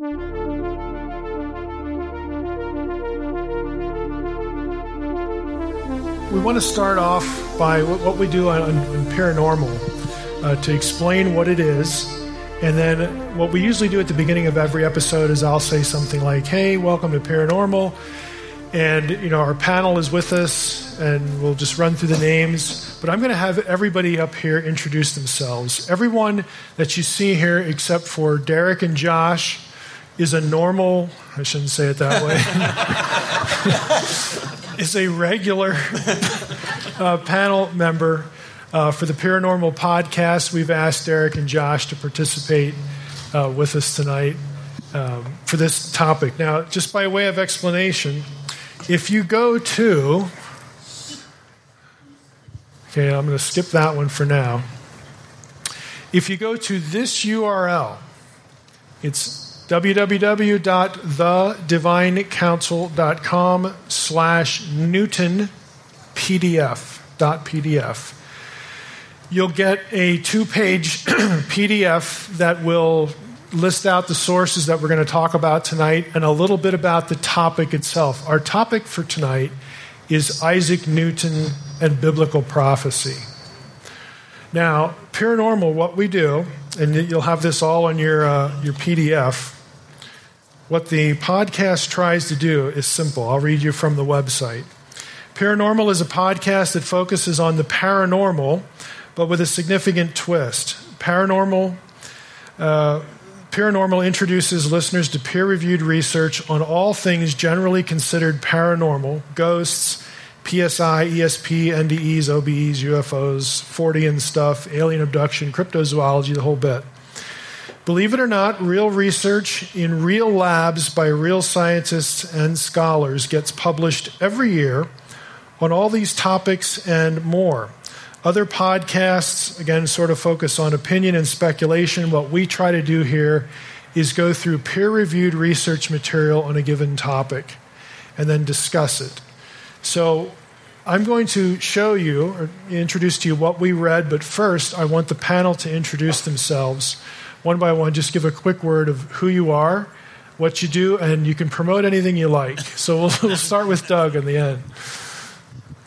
We want to start off by what we do on, paranormal uh, to explain what it is. And then what we usually do at the beginning of every episode is I'll say something like, hey, welcome to paranormal. And, you know, our panel is with us and we'll just run through the names. But I'm going to have everybody up here introduce themselves. Everyone that you see here, except for Derek and Josh, is a normal, I shouldn't say it that way. is a regular uh, panel member uh, for the Paranormal Podcast. We've asked Derek and Josh to participate uh, with us tonight um, for this topic. Now, just by way of explanation, if you go to, okay, I'm going to skip that one for now. If you go to this URL, it's www.thedivinecouncil.com slash newton pdf pdf you'll get a two-page pdf that will list out the sources that we're going to talk about tonight and a little bit about the topic itself. Our topic for tonight is isaac newton and biblical prophecy. Now paranormal what we do and you'll have this all on your, uh, your pdf what the podcast tries to do is simple. I'll read you from the website. Paranormal is a podcast that focuses on the paranormal, but with a significant twist. Paranormal. Uh, Paranormal introduces listeners to peer reviewed research on all things generally considered paranormal ghosts, PSI, ESP, NDEs, OBEs, UFOs, Fortean stuff, alien abduction, cryptozoology, the whole bit. Believe it or not, real research in real labs by real scientists and scholars gets published every year on all these topics and more. Other podcasts, again, sort of focus on opinion and speculation. What we try to do here is go through peer reviewed research material on a given topic and then discuss it. So I'm going to show you or introduce to you what we read, but first I want the panel to introduce themselves one by one, just give a quick word of who you are, what you do, and you can promote anything you like. So we'll, we'll start with Doug in the end.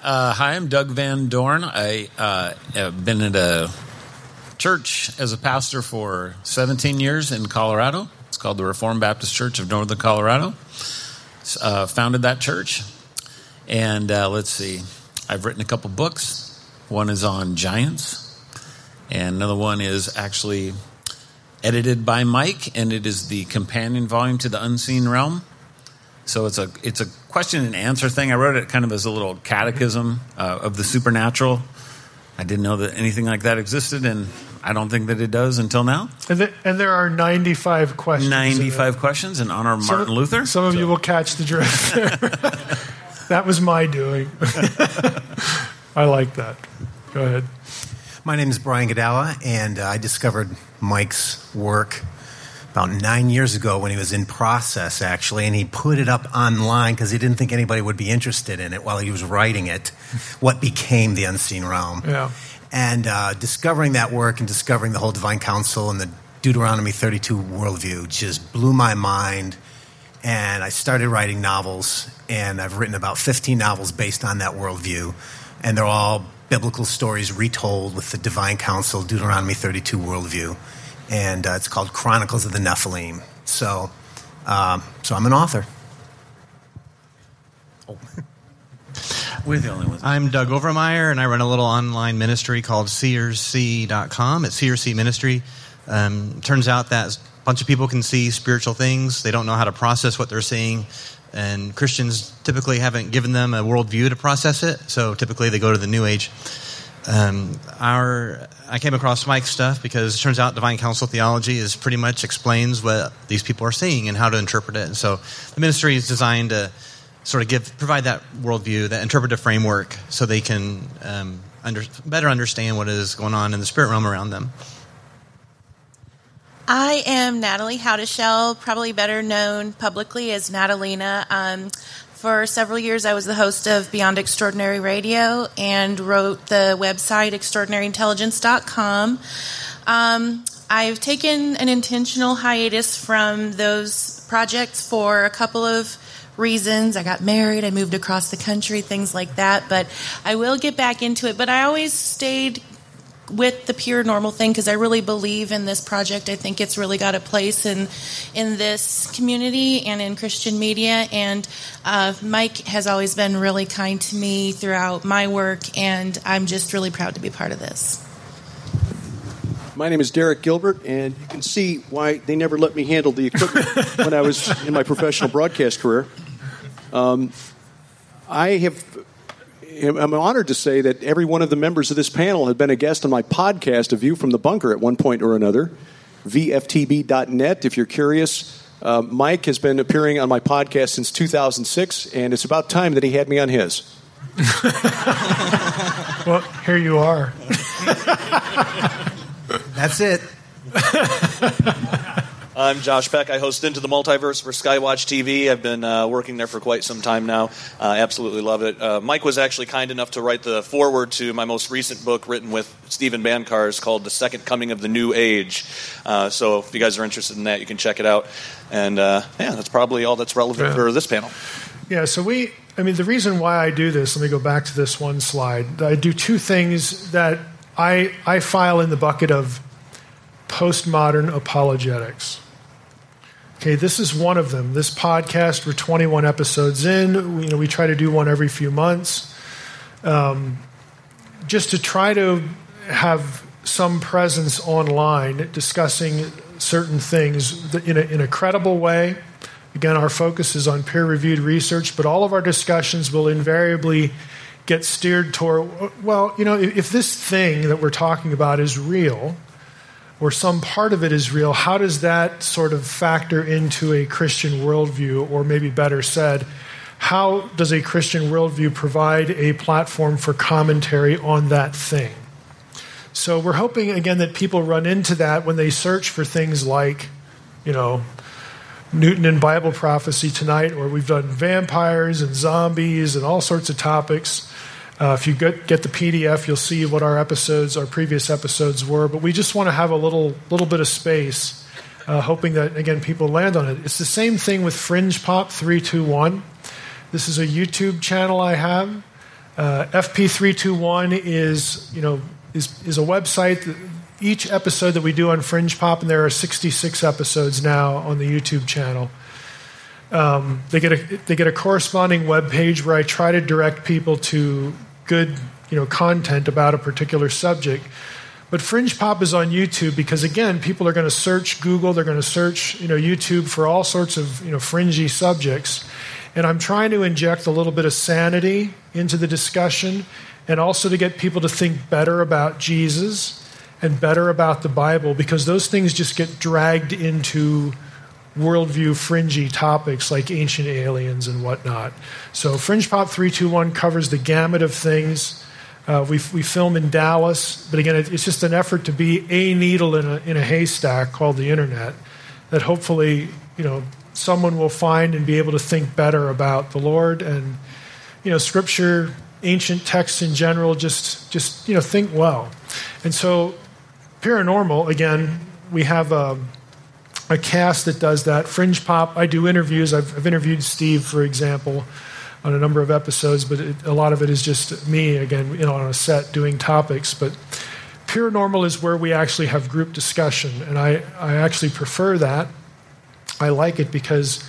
Uh, hi, I'm Doug Van Dorn. I uh, have been at a church as a pastor for 17 years in Colorado. It's called the Reformed Baptist Church of Northern Colorado. Uh, founded that church. And uh, let's see, I've written a couple books. One is on giants, and another one is actually edited by Mike, and it is the companion volume to the Unseen Realm. So it's a it's a question and answer thing. I wrote it kind of as a little catechism uh, of the supernatural. I didn't know that anything like that existed, and I don't think that it does until now. And, the, and there are 95 questions. 95 questions in honor of Martin some, Luther. Some of so. you will catch the drift that was my doing. I like that. Go ahead. My name is Brian Godawa, and uh, I discovered Mike's work about nine years ago when he was in process, actually, and he put it up online because he didn't think anybody would be interested in it while he was writing it. what became the Unseen Realm? Yeah. And uh, discovering that work and discovering the whole Divine Council and the Deuteronomy 32 worldview just blew my mind. And I started writing novels, and I've written about 15 novels based on that worldview. And they're all biblical stories retold with the divine council, Deuteronomy 32 worldview. And uh, it's called Chronicles of the Nephilim. So, um, so I'm an author. Oh. We're the only ones. I'm Doug Overmeyer, and I run a little online ministry called seersee.com. It's Seersee Ministry. Um, turns out that a bunch of people can see spiritual things. They don't know how to process what they're seeing and Christians typically haven't given them a worldview to process it. So typically they go to the New Age. Um, our I came across Mike's stuff because it turns out divine council theology is pretty much explains what these people are seeing and how to interpret it. And so the ministry is designed to sort of give provide that worldview, that interpretive framework, so they can um, under, better understand what is going on in the spirit realm around them. I am Natalie Howdeshell, probably better known publicly as Natalina. Um, for several years, I was the host of Beyond Extraordinary Radio and wrote the website extraordinaryintelligence.com. Um, I've taken an intentional hiatus from those projects for a couple of reasons. I got married, I moved across the country, things like that. But I will get back into it. But I always stayed with the pure normal thing because I really believe in this project. I think it's really got a place in in this community and in Christian media. And uh, Mike has always been really kind to me throughout my work, and I'm just really proud to be part of this. My name is Derek Gilbert, and you can see why they never let me handle the equipment when I was in my professional broadcast career. Um, I have I'm honored to say that every one of the members of this panel have been a guest on my podcast, A View from the Bunker, at one point or another. VFTB.net, if you're curious. Uh, Mike has been appearing on my podcast since 2006, and it's about time that he had me on his. well, here you are. That's it. I'm Josh Peck. I host Into the Multiverse for Skywatch TV. I've been uh, working there for quite some time now. Uh, absolutely love it. Uh, Mike was actually kind enough to write the foreword to my most recent book written with Stephen Bancarz called The Second Coming of the New Age. Uh, so if you guys are interested in that, you can check it out. And uh, yeah, that's probably all that's relevant yeah. for this panel. Yeah, so we, I mean, the reason why I do this, let me go back to this one slide. I do two things that I, I file in the bucket of postmodern apologetics. Okay, this is one of them. This podcast, we're 21 episodes in. You know, we try to do one every few months, um, just to try to have some presence online discussing certain things in a, in a credible way. Again, our focus is on peer reviewed research, but all of our discussions will invariably get steered toward well, you know, if, if this thing that we're talking about is real, or some part of it is real, how does that sort of factor into a Christian worldview? Or maybe better said, how does a Christian worldview provide a platform for commentary on that thing? So we're hoping, again, that people run into that when they search for things like, you know, Newton and Bible prophecy tonight, or we've done vampires and zombies and all sorts of topics. Uh, if you get, get the PDF, you'll see what our episodes, our previous episodes were. But we just want to have a little little bit of space, uh, hoping that again people land on it. It's the same thing with Fringe Pop three two one. This is a YouTube channel I have. Uh, FP three two one is you know is is a website. Each episode that we do on Fringe Pop, and there are 66 episodes now on the YouTube channel. Um, they get a they get a corresponding web page where I try to direct people to good you know content about a particular subject. But Fringe Pop is on YouTube because again, people are going to search Google, they're going to search you know YouTube for all sorts of you know fringy subjects, and I'm trying to inject a little bit of sanity into the discussion, and also to get people to think better about Jesus and better about the Bible because those things just get dragged into worldview fringy topics like ancient aliens and whatnot. So Fringe Pop 321 covers the gamut of things. Uh, we, we film in Dallas, but again, it's just an effort to be a needle in a, in a haystack called the internet that hopefully, you know, someone will find and be able to think better about the Lord and, you know, scripture, ancient texts in general, just, just you know, think well. And so paranormal, again, we have a, a cast that does that. Fringe Pop, I do interviews. I've, I've interviewed Steve, for example, on a number of episodes, but it, a lot of it is just me, again, you know, on a set doing topics. But Paranormal is where we actually have group discussion, and I, I actually prefer that. I like it because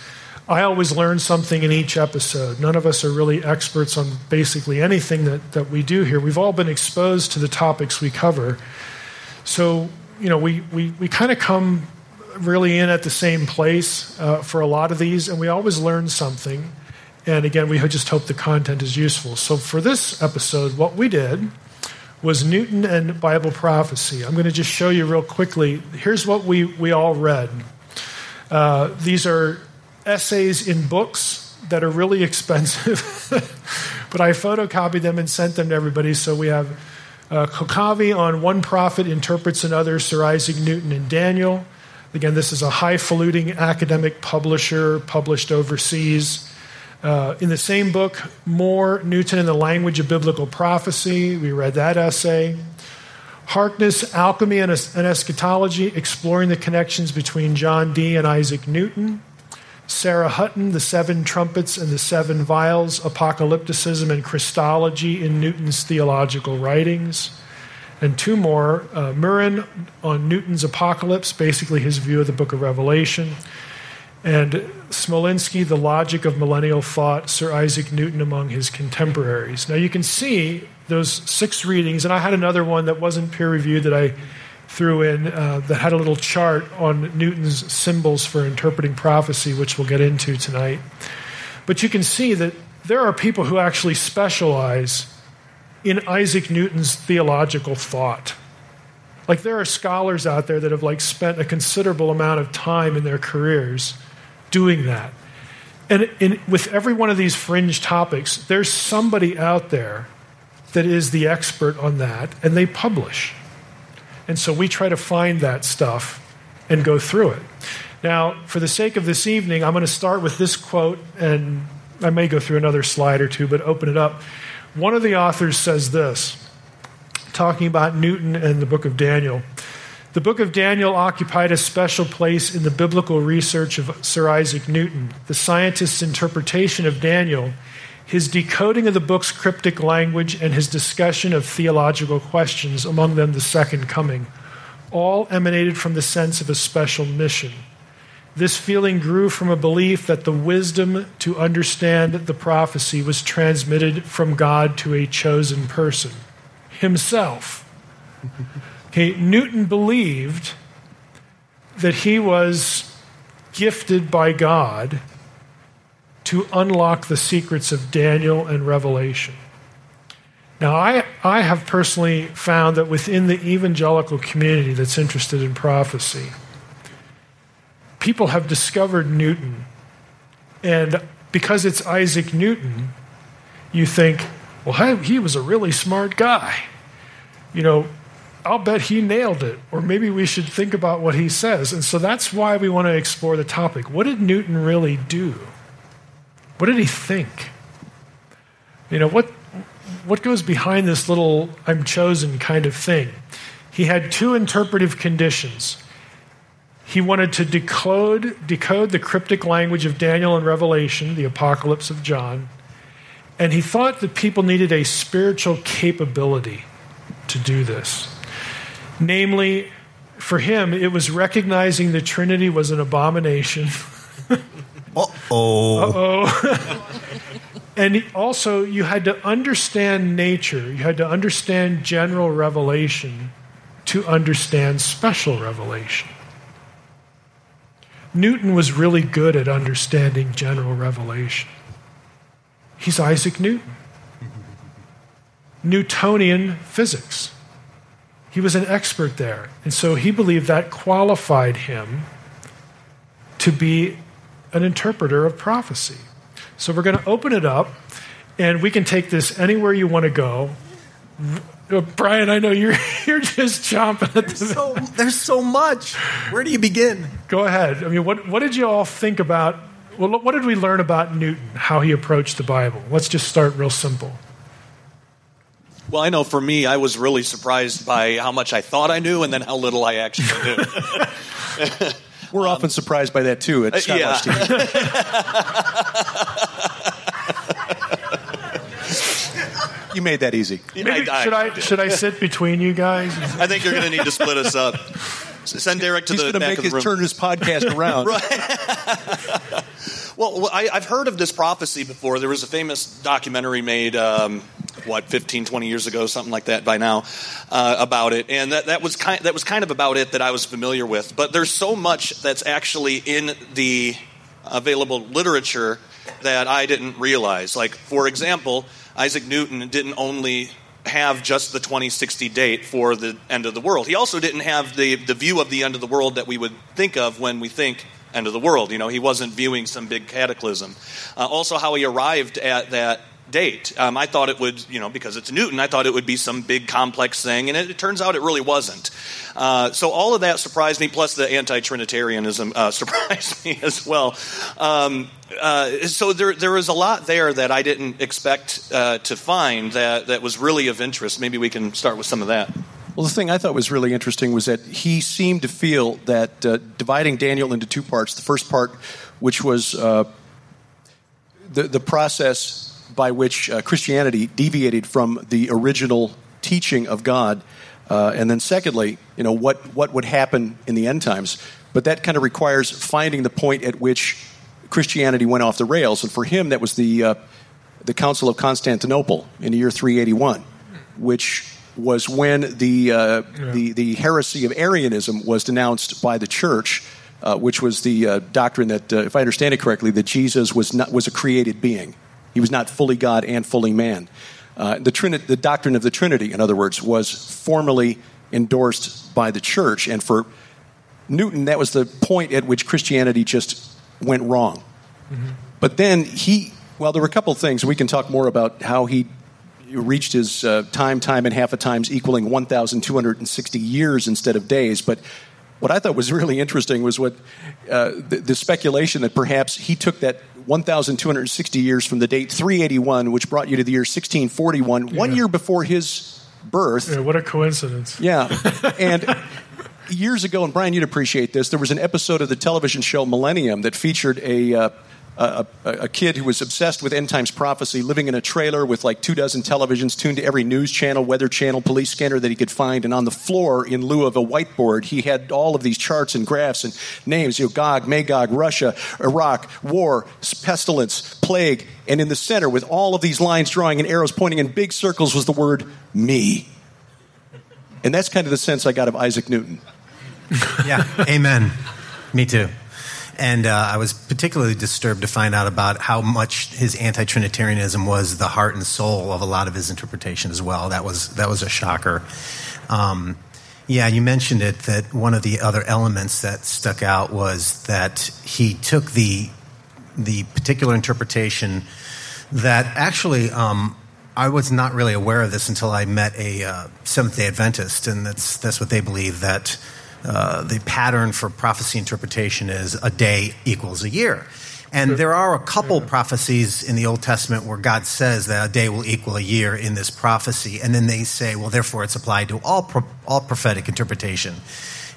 I always learn something in each episode. None of us are really experts on basically anything that, that we do here. We've all been exposed to the topics we cover. So, you know, we, we, we kind of come really in at the same place uh, for a lot of these, and we always learn something. And again, we just hope the content is useful. So for this episode, what we did was Newton and Bible prophecy. I'm going to just show you real quickly. Here's what we, we all read. Uh, these are essays in books that are really expensive, but I photocopied them and sent them to everybody. So we have uh, Kochavi on One Prophet Interprets Another, Sir Isaac Newton and Daniel. Again, this is a highfalutin academic publisher published overseas. Uh, in the same book, More Newton and the Language of Biblical Prophecy, we read that essay. Harkness, Alchemy and, and Eschatology, exploring the connections between John Dee and Isaac Newton. Sarah Hutton, The Seven Trumpets and the Seven Vials, Apocalypticism and Christology in Newton's Theological Writings. And two more uh, Murrin on Newton's Apocalypse, basically his view of the book of Revelation. And Smolinski, The Logic of Millennial Thought, Sir Isaac Newton among his contemporaries. Now you can see those six readings, and I had another one that wasn't peer reviewed that I threw in uh, that had a little chart on Newton's symbols for interpreting prophecy, which we'll get into tonight. But you can see that there are people who actually specialize in Isaac Newton's theological thought. Like there are scholars out there that have like spent a considerable amount of time in their careers doing that. And in, with every one of these fringe topics, there's somebody out there that is the expert on that, and they publish. And so we try to find that stuff and go through it. Now, for the sake of this evening, I'm going to start with this quote, and I may go through another slide or two, but open it up. One of the authors says this, talking about Newton and the book of Daniel. The book of Daniel occupied a special place in the biblical research of Sir Isaac Newton. The scientist's interpretation of Daniel his decoding of the book's cryptic language, and his discussion of theological questions, among them the second coming, all emanated from the sense of a special mission. This feeling grew from a belief that the wisdom to understand the prophecy was transmitted from God to a chosen person, himself. Okay, Newton believed that he was gifted by God to unlock the secrets of Daniel and Revelation. Now, I, I have personally found that within the evangelical community that's interested in prophecy, people have discovered Newton. And because it's Isaac Newton, you think, well, he was a really smart guy. You know, I'll bet he nailed it. Or maybe we should think about what he says. And so that's why we want to explore the topic. What did Newton really do? What did he think? You know, what, what goes behind this little I'm chosen kind of thing? He had two interpretive conditions. He wanted to decode, decode the cryptic language of Daniel and Revelation, the apocalypse of John, and he thought that people needed a spiritual capability to do this. Namely, for him, it was recognizing the Trinity was an abomination. Uh oh. Uh oh. and also, you had to understand nature, you had to understand general revelation to understand special revelation. Newton was really good at understanding general revelation. He's Isaac Newton. Newtonian physics. He was an expert there. And so he believed that qualified him to be an interpreter of prophecy. So we're going to open it up, and we can take this anywhere you want to go. Uh, Brian, I know you're you're just chomping at the. There's so, there's so much. Where do you begin? Go ahead. I mean, what what did you all think about? Well, what did we learn about Newton? How he approached the Bible? Let's just start real simple. Well, I know for me, I was really surprised by how much I thought I knew and then how little I actually knew. We're um, often surprised by that too at Skywatch yeah. you made that easy. Maybe, I, should I should I sit between you guys? I think you're going to need to split us up. Send Derek to He's the back make of the room. turn his podcast around. right. well, I, have heard of this prophecy before. There was a famous documentary made. Um, what 15 20 years ago something like that by now uh, about it and that, that was kind that was kind of about it that I was familiar with but there's so much that's actually in the available literature that I didn't realize like for example Isaac Newton didn't only have just the 2060 date for the end of the world. He also didn't have the the view of the end of the world that we would think of when we think end of the world. You know he wasn't viewing some big cataclysm. Uh, also how he arrived at that date. Um, I thought it would, you know, because it's Newton, I thought it would be some big complex thing, and it, it turns out it really wasn't. Uh, so all of that surprised me, plus the anti Trinitarianism uh, surprised me as well. Um, uh, so there, there was a lot there that I didn't expect uh, to find that, that was really of interest. Maybe we can start with some of that. Well, the thing I thought was really interesting was that he seemed to feel that uh, dividing Daniel into two parts, the first part, which was uh, the, the process by which uh, Christianity deviated from the original teaching of God, uh, and then secondly, you know, what, what would happen in the end times. But that kind of requires finding the point at which Christianity went off the rails, and for him, that was the, uh, the Council of Constantinople in the year 381, which was when the, uh, yeah. the, the heresy of Arianism was denounced by the church, uh, which was the uh, doctrine that, uh, if I understand it correctly, that Jesus was, not, was a created being. He was not fully God and fully man. Uh, the, Trini- the doctrine of the Trinity, in other words, was formally endorsed by the church. And for Newton, that was the point at which Christianity just went wrong. Mm-hmm. But then he, well, there were a couple of things. We can talk more about how he reached his uh, time, time, and half a times equaling 1,260 years instead of days. But what I thought was really interesting was what uh, the, the, speculation that perhaps he took that 1,260 years from the date 381, which brought you to the year 1641, yeah. one year before his birth. Yeah, what a coincidence. Yeah. And years ago, and Brian, you'd appreciate this, there was an episode of the television show Millennium that featured a. Uh, a, a, kid who was obsessed with end times prophecy, living in a trailer with like two dozen televisions, tuned to every news channel, weather channel, police scanner that he could find. And on the floor, in lieu of a whiteboard, he had all of these charts and graphs and names you know, Gog, Magog, Russia, Iraq, war, pestilence, plague. And in the center, with all of these lines drawing and arrows pointing in big circles, was the word me. And that's kind of the sense I got of Isaac Newton. yeah, amen. Me too. And uh, I was particularly disturbed to find out about how much his anti-Trinitarianism was the heart and soul of a lot of his interpretation as well. That was that was a shocker. Um, yeah, you mentioned it that one of the other elements that stuck out was that he took the the particular interpretation that actually um, I was not really aware of this until I met a uh, Seventh Day Adventist, and that's that's what they believe that uh, the pattern for prophecy interpretation is a day equals a year. And there are a couple yeah. prophecies in the Old Testament where God says that a day will equal a year in this prophecy, and then they say, well, therefore it's applied to all pro- all prophetic interpretation,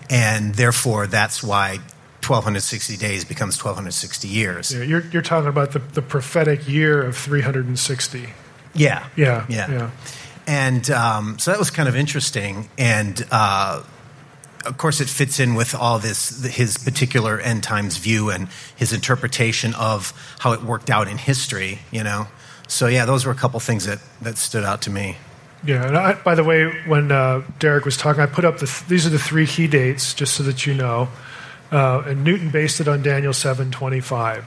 and therefore that's why 1260 days becomes 1260 years. Yeah, you're, you're talking about the, the prophetic year of 360. Yeah. Yeah. Yeah. yeah. And um, so that was kind of interesting. And uh, of course, it fits in with all this, his particular end times view and his interpretation of how it worked out in history, you know. So, yeah, those were a couple things that, that stood out to me. Yeah, and I, by the way, when uh, Derek was talking, I put up the th- these are the three key dates, just so that you know. Uh, and Newton based it on Daniel seven twenty five.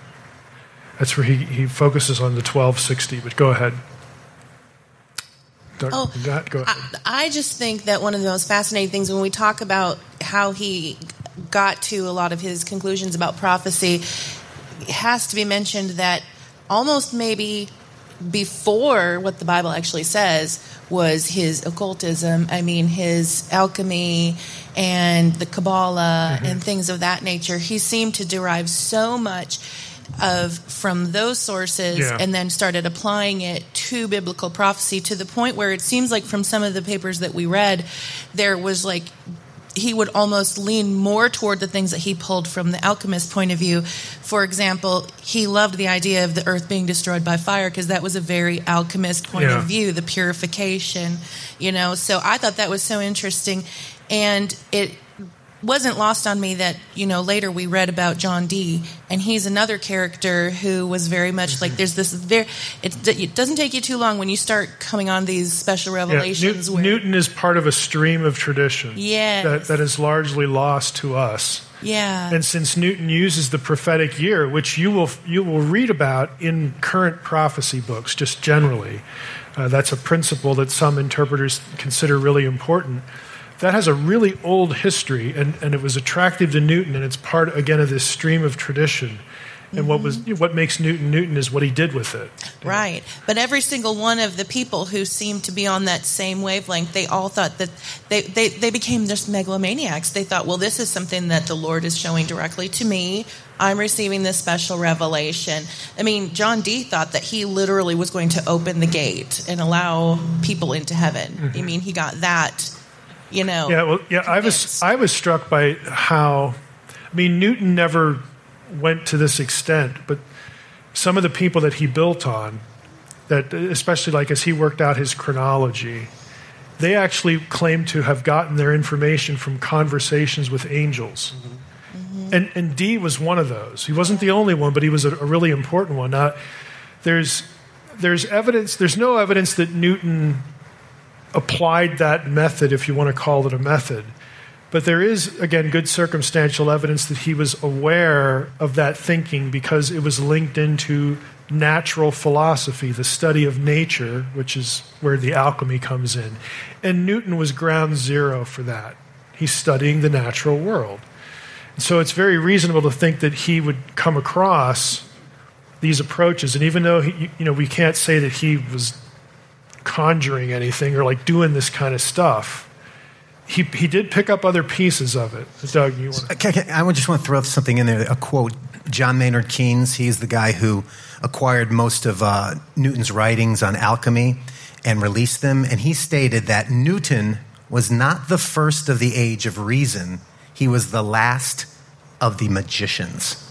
That's where he, he focuses on the twelve sixty. But go ahead. Oh, go, go I, I just think that one of the most fascinating things when we talk about how he got to a lot of his conclusions about prophecy has to be mentioned that almost maybe before what the Bible actually says was his occultism. I mean, his alchemy and the Kabbalah mm-hmm. and things of that nature. He seemed to derive so much of from those sources yeah. and then started applying it to biblical prophecy to the point where it seems like from some of the papers that we read there was like he would almost lean more toward the things that he pulled from the alchemist point of view. For example, he loved the idea of the earth being destroyed by fire because that was a very alchemist point yeah. of view, the purification, you know. So I thought that was so interesting. And it wasn't lost on me that you know later we read about John Dee, and he's another character who was very much like there's this very it, it doesn't take you too long when you start coming on these special revelations. Yeah, Newton, Newton is part of a stream of tradition, yeah, that, that is largely lost to us. Yeah. And since Newton uses the prophetic year, which you will you will read about in current prophecy books, just generally, uh, that's a principle that some interpreters consider really important that has a really old history, and, and it was attractive to Newton, and it's part, again, of this stream of tradition. And mm-hmm. what was what makes Newton Newton is what he did with it. Right. But every single one of the people who seemed to be on that same wavelength, they all thought that they, they, they became just megalomaniacs. They thought, well, this is something that the Lord is showing directly to me. I'm receiving this special revelation. I mean, John Dee thought that he literally was going to open the gate and allow people into heaven. Mm-hmm. I mean, he got that You know. Yeah, well, yeah. I was. I was struck by how, I mean, Newton never went to this extent, but some of the people that he built on, that especially like as he worked out his chronology, they actually claim to have gotten their information from conversations with angels. Mm-hmm. Mm-hmm. And, and Dee was one of those. He wasn't the only one, but he was a, a really important one. Now, there's, there's evidence, there's no evidence that Newton applied that method, if you want to call it a method. But there is, again, good circumstantial evidence that he was aware of that thinking because it was linked into natural philosophy, the study of nature, which is where the alchemy comes in. And Newton was ground zero for that. He's studying the natural world. And so it's very reasonable to think that he would come across these approaches. And even though he, you know we can't say that he was conjuring anything or like doing this kind of stuff, he he did pick up other pieces of it. Doug, you want? Okay, okay, I just want to throw something in there. A quote: John Maynard Keynes. He's the guy who acquired most of uh, Newton's writings on alchemy and released them. And he stated that Newton was not the first of the age of reason; he was the last of the magicians.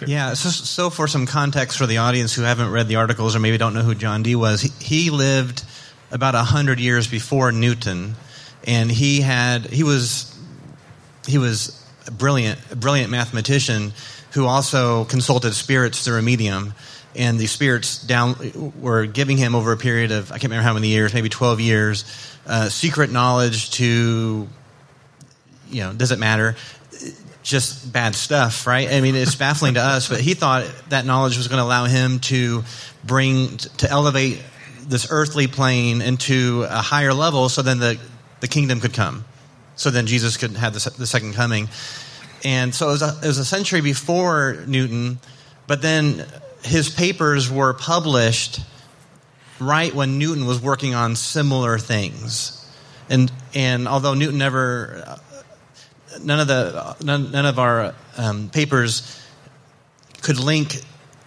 Yeah, so, so for some context for the audience who haven't read the articles or maybe don't know who John Dee was, he, he lived about hundred years before Newton, and he had he was he was a brilliant brilliant mathematician who also consulted spirits through a medium, and the spirits down were giving him over a period of I can't remember how many years, maybe twelve years, uh, secret knowledge to you know does it matter just bad stuff, right? I mean, it's baffling to us, but he thought that knowledge was going to allow him to bring, to elevate this earthly plane into a higher level so then the, the kingdom could come. So then Jesus could have the, the second coming. And so it was, a, it was a century before Newton, but then his papers were published right when Newton was working on similar things. And, and although Newton never none of the none, none of our um, papers could link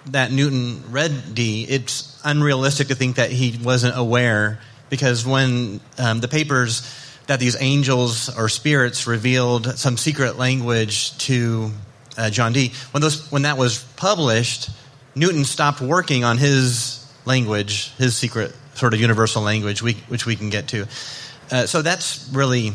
that Newton read Dee. It's unrealistic to think that he wasn't aware because when um, the papers that these angels or spirits revealed some secret language to uh, John Dee. when those when that was published, Newton stopped working on his language, his secret sort of universal language, we, which we can get to. Uh, so that's really,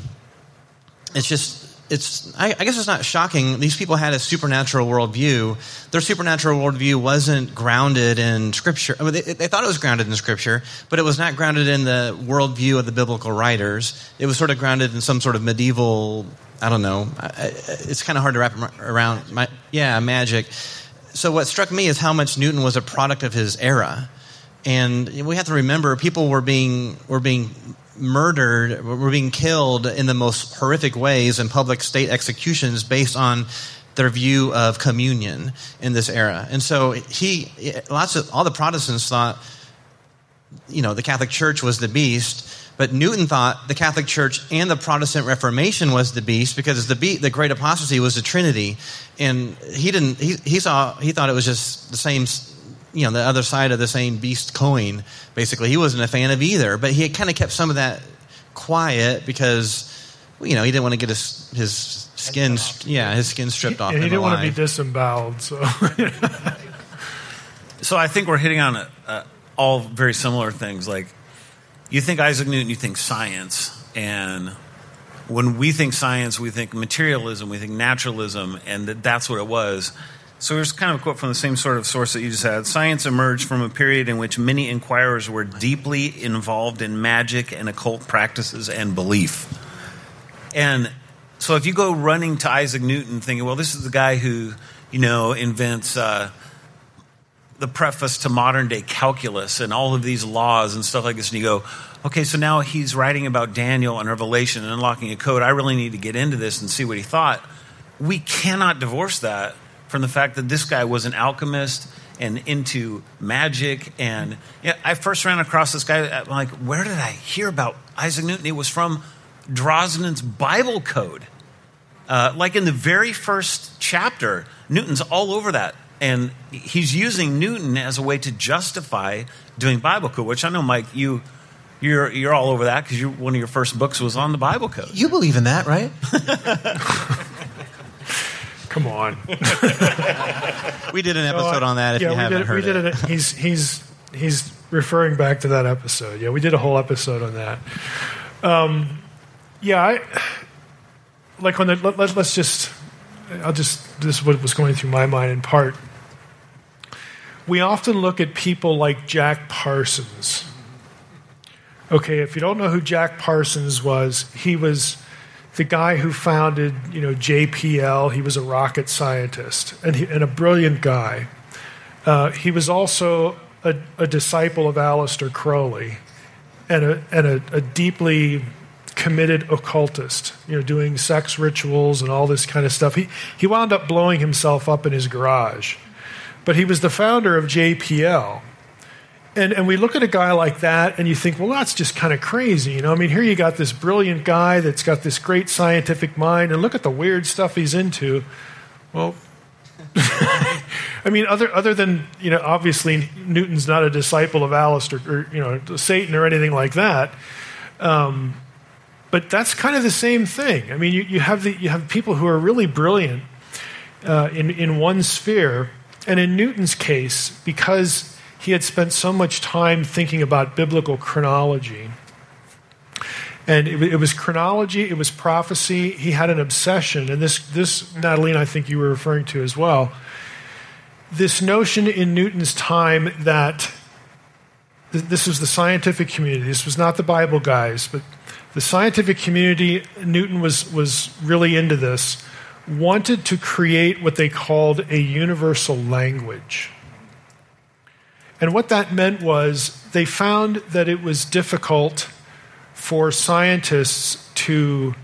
it's just it's I, I, guess it's not shocking. These people had a supernatural worldview. Their supernatural worldview wasn't grounded in Scripture. I mean, they, they, thought it was grounded in Scripture, but it was not grounded in the worldview of the biblical writers. It was sort of grounded in some sort of medieval. I don't know. It's kind of hard to wrap around. My, yeah, magic. So what struck me is how much Newton was a product of his era, and we have to remember people were being were being murdered, were being killed in the most horrific ways in public state executions based on their view of communion in this era. And so he, lots of, all the Protestants thought, you know, the Catholic Church was the beast. But Newton thought the Catholic Church and the Protestant Reformation was the beast because the, be- the great apostasy was the Trinity, and he didn't. He, he saw. He thought it was just the same you know the other side of the same beast coin. Basically, he wasn't a fan of either, but he had kind of kept some of that quiet because you know he didn't want to get his his skin yeah his skin stripped off. And he didn't alive. want to be disemboweled. So, so I think we're hitting on uh, all very similar things. Like you think Isaac Newton, you think science, and when we think science, we think materialism, we think naturalism, and that that's what it was. So here's kind of a quote from the same sort of source that you just had. Science emerged from a period in which many inquirers were deeply involved in magic and occult practices and belief. And so if you go running to Isaac Newton thinking, well, this is the guy who, you know, invents uh, the preface to modern day calculus and all of these laws and stuff like this, and you go, okay, so now he's writing about Daniel and Revelation and unlocking a code. I really need to get into this and see what he thought. We cannot divorce that from the fact that this guy was an alchemist and into magic. And yeah, I first ran across this guy. I'm like, where did I hear about Isaac Newton? It was from Drosnin's Bible Code. Uh, like in the very first chapter, Newton's all over that. And he's using Newton as a way to justify doing Bible Code, which I know, Mike, you you're you're all over that because one of your first books was on the Bible code. You believe in that, right? Come on. We did an episode on that. If yeah, you we haven't did, heard we did it, it. He's he's he's referring back to that episode. Yeah, we did a whole episode on that. Um, yeah, I like on the. Let, let, let's just. I'll just. This is what was going through my mind in part. We often look at people like Jack Parsons. Okay, if you don't know who Jack Parsons was, he was the guy who founded, you know, JPL. He was a rocket scientist and, he, and a brilliant guy. Uh, he was also a, a, disciple of Aleister Crowley and a, and a, a deeply committed occultist, you know, doing sex rituals and all this kind of stuff. He, he wound up blowing himself up in his garage. But he was the founder of JPL. And, and we look at a guy like that and you think, well, that's just kind of crazy. You know, I mean, here you got this brilliant guy that's got this great scientific mind, and look at the weird stuff he's into. Well, I mean, other other than you know, obviously Newton's not a disciple of Aleister or you know Satan or anything like that. Um, but that's kind of the same thing. I mean, you, you have the you have people who are really brilliant uh, in in one sphere, and in Newton's case, because he had spent so much time thinking about biblical chronology. And it, it, was chronology, it was prophecy. He had an obsession, and this, this, Natalie, I think you were referring to as well. This notion in Newton's time that th- this was the scientific community, this was not the Bible guys, but the scientific community, Newton was, was really into this, wanted to create what they called a universal language. And what that meant was they found that it was difficult for scientists to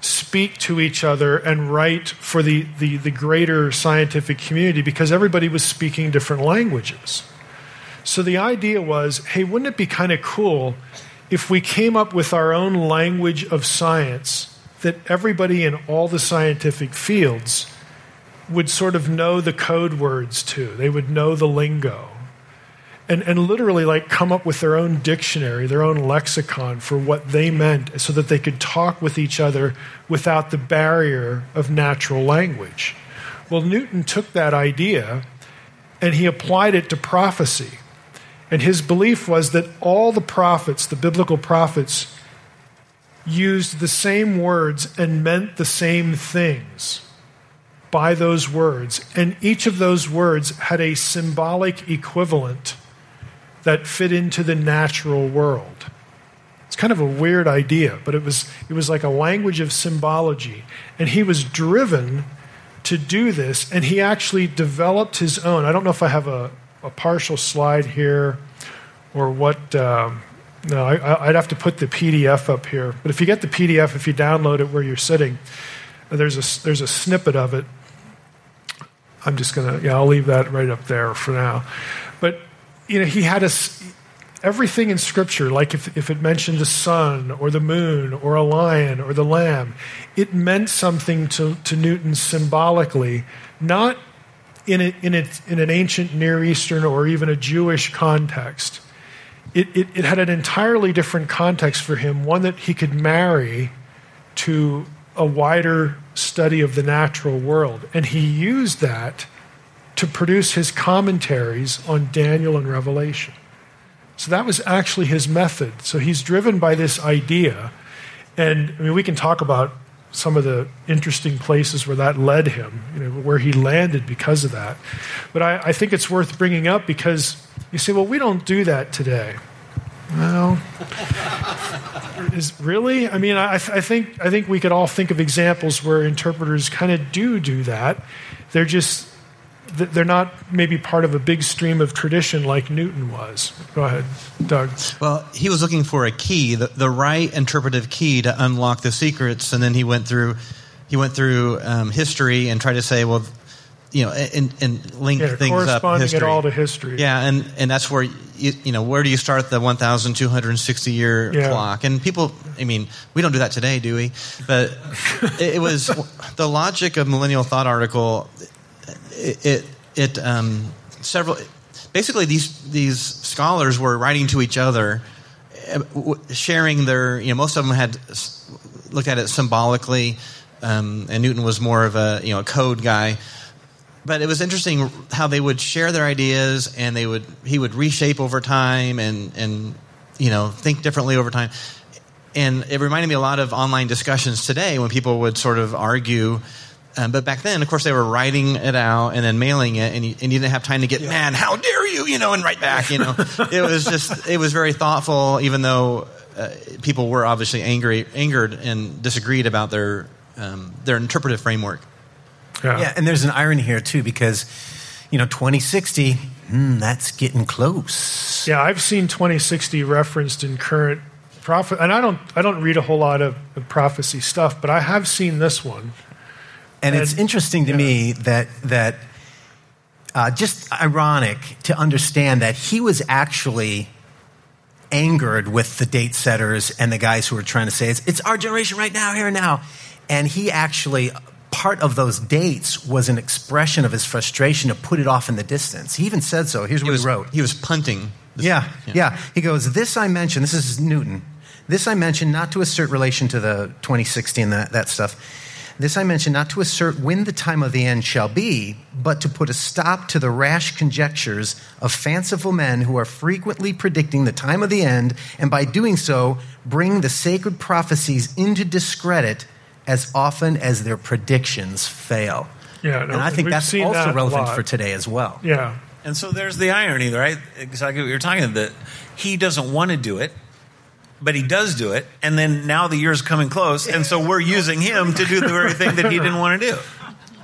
speak to each other and write for the, the, the, greater scientific community because everybody was speaking different languages. So the idea was hey, wouldn't it be kind of cool if we came up with our own language of science that everybody in all the scientific fields would sort of know the code words to? They would know the lingo and, and literally like come up with their own dictionary, their own lexicon for what they meant so that they could talk with each other without the barrier of natural language. Well, Newton took that idea and he applied it to prophecy. And his belief was that all the prophets, the biblical prophets, used the same words and meant the same things by those words. And each of those words had a symbolic equivalent that fit into the natural world. It's kind of a weird idea, but it was, it was like a language of symbology. And he was driven to do this, and he actually developed his own. I don't know if I have a, a partial slide here or what. Um, no, I, would have to put the PDF up here. But if you get the PDF, if you download it where you're sitting, there's a, there's a snippet of it. I'm just going to, yeah, I'll leave that right up there for now. You know, he had a, everything in Scripture, like if, if it mentioned the sun or the moon or a lion or the lamb, it meant something to, to Newton symbolically, not in, a, in, a, in an ancient Near Eastern or even a Jewish context. It, it, it had an entirely different context for him, one that he could marry to a wider study of the natural world. And he used that to produce his commentaries on Daniel and Revelation. So that was actually his method. So he's driven by this idea. And I mean, we can talk about some of the interesting places where that led him, you know, where he landed because of that. But I, I think it's worth bringing up because you say, well, we don't do that today. Well, is really? I mean, I, I, think I think we could all think of examples where interpreters kind of do do that. They're just they're not maybe part of a big stream of tradition like Newton was. Go ahead, Doug. Well, he was looking for a key, the, the right interpretive key to unlock the secrets, and then he went through he went through um, history and tried to say, well, you know, and, and link yeah, things up. Corresponding it all to history. Yeah, and, and that's where you, you know where do you start the 1,260 year yeah. clock? And people, I mean, we don't do that today, do we? But it, it was the logic of Millennial Thought article it, it, um, several basically these these scholars were writing to each other uh, sharing their, you know, most of them had looked at it symbolically, um, and Newton was more of a, you know, a code guy. But it was interesting how they would share their ideas, and they would he would reshape over time, and and you know think differently over time. And it reminded me a lot of online discussions today when people would sort of argue. Um, but back then, of course, they were writing it out and then mailing it, and you, and you didn't have time to get, man, how dare you, you know, and write back, you know. it was just, it was very thoughtful, even though uh, people were obviously angry, angered and disagreed about their um, their interpretive framework. Yeah. Yeah, and there's an irony here too because you know 2060, hmm, that's getting close. Yeah, I've seen 2060 referenced in current prophet, and I don't I don't read a whole lot of, of prophecy stuff, but I have seen this one. And it's interesting to me that that uh, just ironic to understand that he was actually angered with the date setters and the guys who were trying to say it's, it's our generation right now, here and now, and he actually part of those dates was an expression of his frustration to put it off in the distance. He even said so. Here's what He was, he wrote. he was punting. this- Yeah, yeah, He goes, This I mentioned, this is Newton. This I mentioned not to assert relation to the 2016, that, that stuff. This I mention not to assert when the time of the end shall be, but to put a stop to the rash conjectures of fanciful men who are frequently predicting the time of the end, and by doing so, bring the sacred prophecies into discredit as often as their predictions fail. Yeah, no, and I think that's also that relevant for today as well. Yeah, And so there's the irony, right? Exactly what you're talking about. That he doesn't want to do it, but he does do it, and then now the year's coming close, and so we're using him to do the very thing that he didn't want to do.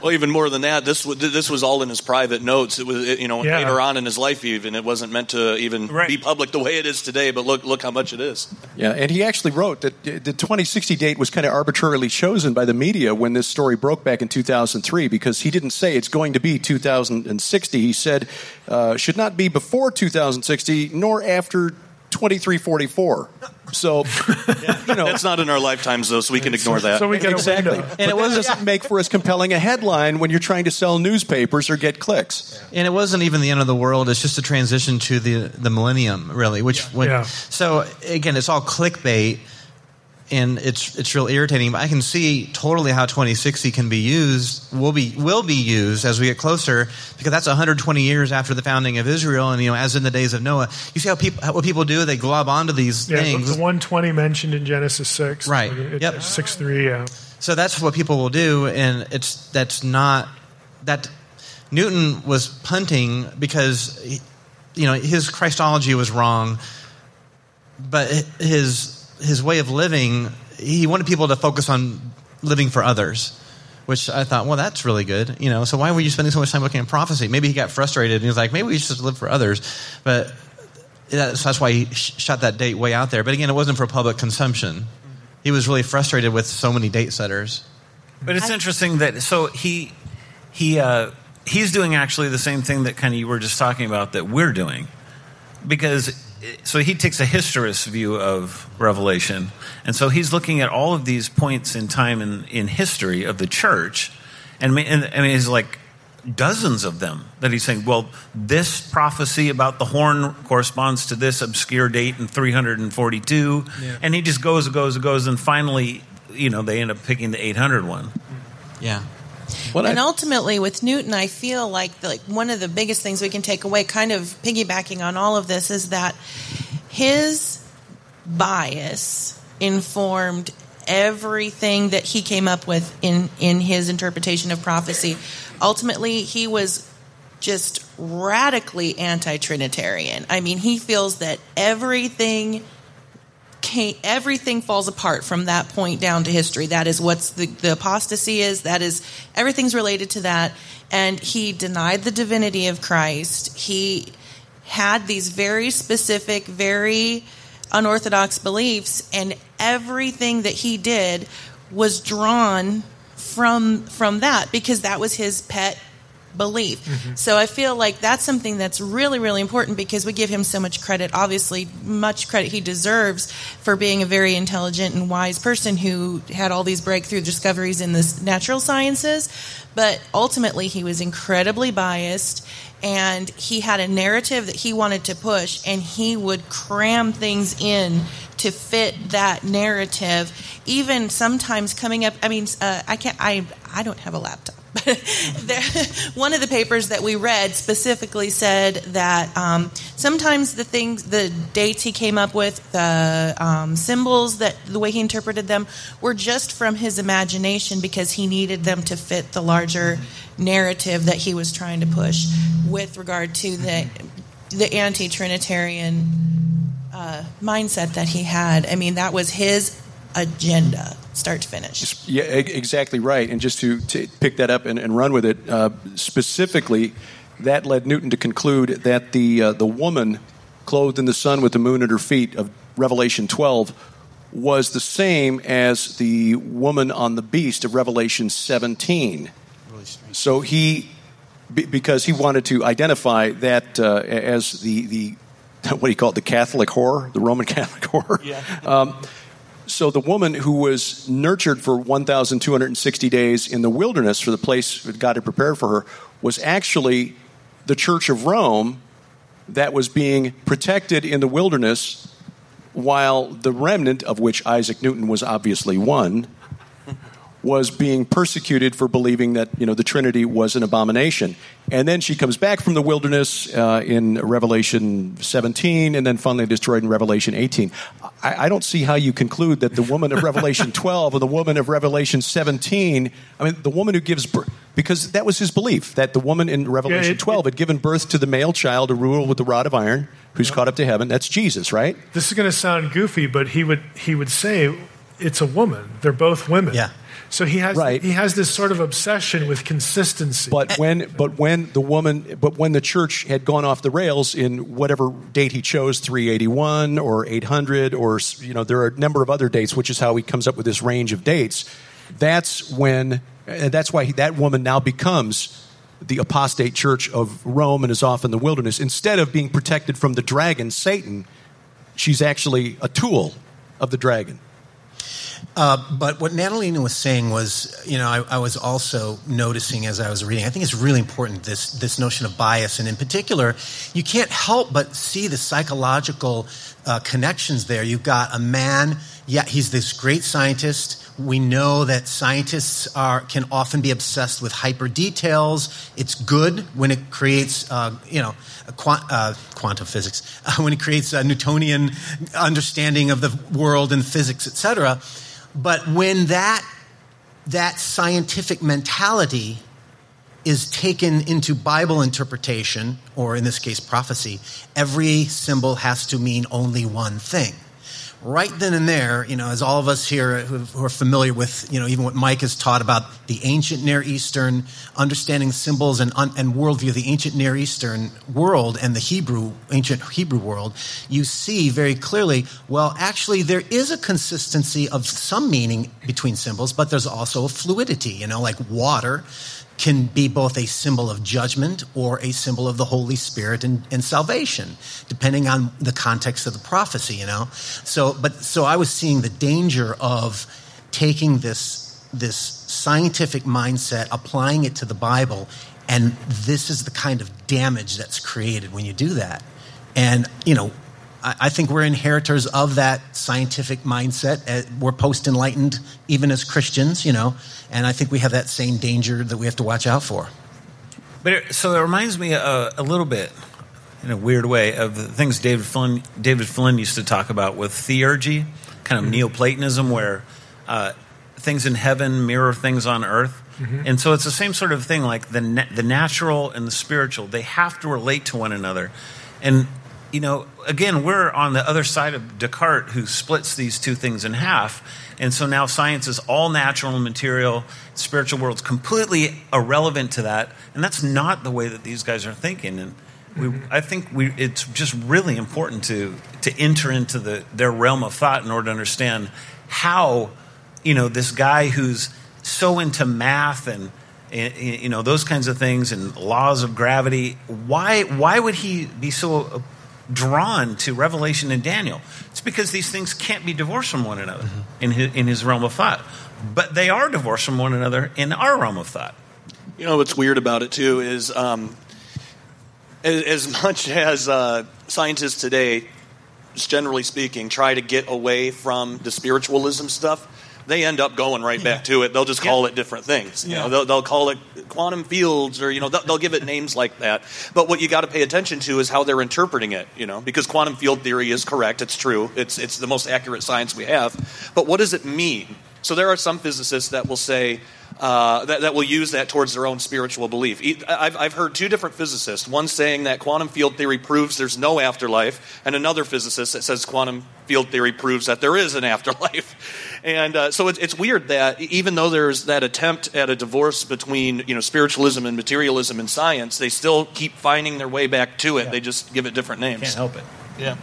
Well, even more than that, this was this was all in his private notes. It was, you know, Yeah. later on in his life, even it wasn't meant to even Right. be public the way it is today. But look, look how much it is. Yeah, and he actually wrote that the 2060 date was kind of arbitrarily chosen by the media when this story broke back in 2003 because he didn't say it's going to be 2060. He said uh, should not be before 2060 nor after 2344. So, you know, That's not in our lifetimes, though, so we can ignore that. So we get a exactly. window. And it doesn't make for as compelling a headline when you're trying to sell newspapers or get clicks. And it wasn't even the end of the world. It's just a transition to the the millennium, really. Which when, Yeah. so again, it's all clickbait, and it's it's real irritating. But I can see totally how 2060 can be used. Will be will be used as we get closer because that's 120 years after the founding of Israel, and you know, as in the days of Noah. You see how people what people do? They glob onto these yeah. The, things. the 120 mentioned in Genesis six, Right. It- Yep. Six three. Yeah. So that's what people will do, and it's that's not that Newton was punting because he, you know his Christology was wrong, but his his way of living he wanted people to focus on living for others. Which I thought, well, that's really good, you know. So why were you spending so much time looking at prophecy? Maybe he got frustrated and he was like, maybe we should just live for others. But that's, that's why he shot that date way out there. But again, it wasn't for public consumption. He was really frustrated with so many date setters. But it's interesting that so he he uh, he's doing actually the same thing that kind of you were just talking about that we're doing, because so he takes a historicist view of Revelation, and so he's looking at all of these points in time in in history of the church, and, ma- and I mean he's like dozens of them that he's saying, well, this prophecy about the horn corresponds to this obscure date in 342, and he just goes and goes and goes, and finally, you know, they end up picking the 800 one. Yeah. What and I- ultimately, with Newton, I feel like the, like one of the biggest things we can take away, kind of piggybacking on all of this, is that his bias informed everything that he came up with in in his interpretation of prophecy. Ultimately, he was just radically anti-trinitarian. I mean, he feels that everything came, everything falls apart from that point down to history. That is what's the, the apostasy is. That is everything's related to that. And he denied the divinity of Christ. He had these very specific, very unorthodox beliefs, and everything that he did was drawn from from that because that was his pet belief. So I feel like that's something that's really, really important because we give him so much credit, obviously, much credit he deserves for being a very intelligent and wise person who had all these breakthrough discoveries in the natural sciences. But ultimately, he was incredibly biased and he had a narrative that he wanted to push and he would cram things in to fit that narrative even sometimes coming up i mean uh, i can't i i don't have a laptop there, one of the papers that we read specifically said that um, sometimes the things, the dates he came up with, the um, symbols that the way he interpreted them were just from his imagination because he needed them to fit the larger narrative that he was trying to push with regard to the the anti-Trinitarian uh, mindset that he had. I mean, that was his agenda, start to finish. Yeah, exactly right. And just to, to pick that up and, and run with it, uh, specifically, that led Newton to conclude that the uh, the woman clothed in the sun with the moon at her feet of Revelation 12 was the same as the woman on the beast of Revelation 17. Really So he, be- because he wanted to identify that uh, as the the what do you call it, the Catholic whore, the Roman Catholic whore. Yeah. Um, so the woman who was nurtured for 1,260 days in the wilderness for the place that God had prepared for her was actually the Church of Rome that was being protected in the wilderness while the remnant, of which Isaac Newton was obviously one, was being persecuted for believing that you know the Trinity was an abomination. And then she comes back from the wilderness uh, in Revelation 17, and then finally destroyed in Revelation 18. I, I don't see how you conclude that the woman of Revelation 12 or the woman of Revelation 17. I mean, the woman who gives birth, because that was his belief that the woman in Revelation it- 12 had given birth to the male child to rule with the rod of iron, who's caught up to heaven. That's Jesus, right? This is going to sound goofy, but he would he would say it's a woman. They're both women. Yeah. So he has Right. he has this sort of obsession with consistency. But when, but when the woman, but when the church had gone off the rails in whatever date he chose, 381 or 800, or you know, there are a number of other dates, which is how he comes up with this range of dates. That's when, and that's why he, that woman now becomes the apostate church of Rome and is off in the wilderness. Instead of being protected from the dragon, Satan, she's actually a tool of the dragon. Uh, but what Natalina was saying was, you know, I, I was also noticing as I was reading. I think it's really important this this notion of bias, and in particular, you can't help but see the psychological uh, connections there. You've got a man, yeah, he's this great scientist. We know that scientists are can often be obsessed with hyper details. It's good when it creates, uh, you know, quant, uh, quantum physics, when it creates a Newtonian understanding of the world and physics, etc. But when that that scientific mentality is taken into Bible interpretation, or in this case, prophecy, every symbol has to mean only one thing. Right then and there, you know, as all of us here who are familiar with, you know, even what Mike has taught about the ancient Near Eastern, understanding symbols and, and worldview of the ancient Near Eastern world and the Hebrew, ancient Hebrew world, you see very clearly, well, actually, there is a consistency of some meaning between symbols, but there's also a fluidity, you know, like water can be both a symbol of judgment or a symbol of the Holy Spirit and, and salvation, depending on the context of the prophecy, you know. So, but so I was seeing the danger of taking this this scientific mindset, applying it to the Bible, and this is the kind of damage that's created when you do that. And you know, I, think we're inheritors of that scientific mindset. Uh, We're post enlightened, even as Christians, you know, and I think we have that same danger that we have to watch out for. But it, so it reminds me uh, a little bit, in a weird way, of the things David Flynn, David Flynn used to talk about with theurgy, kind of Neoplatonism, where uh, things in heaven mirror things on earth. And so it's the same sort of thing, like the na- the natural and the spiritual. They have to relate to one another, and you know, again, we're on the other side of Descartes, who splits these two things in half. And so now science is all natural and material, spiritual world's completely irrelevant to that. And that's not the way that these guys are thinking. And we, I think we, it's just really important to, to enter into the, their realm of thought in order to understand how, you know, this guy who's so into math and, you know those kinds of things and laws of gravity. Why why would he be so drawn to Revelation and Daniel? It's because these things can't be divorced from one another mm-hmm. in his, in his realm of thought, but they are divorced from one another in our realm of thought. You know what's weird about it too is um, as, as, much as uh, scientists today, generally speaking, try to get away from the spiritualism stuff they end up going right back to it. They'll just call yeah. it different things. You yeah. know, they'll, they'll, call it quantum fields, or you know, they'll, they'll give it names like that. But what you got to pay attention to is how they're interpreting it. You know, because quantum field theory is correct. It's true. It's it's the most accurate science we have. But what does it mean? So there are some physicists that will say uh, that, that will use that towards their own spiritual belief. I've, I've heard two different physicists, one saying that quantum field theory proves there's no afterlife, and another physicist that says quantum field theory proves that there is an afterlife. And uh, so it's, it's weird that even though there's that attempt at a divorce between you know spiritualism and materialism in science, they still keep finding their way back to it. Yeah. They just give it different names. Can't help it. Yeah.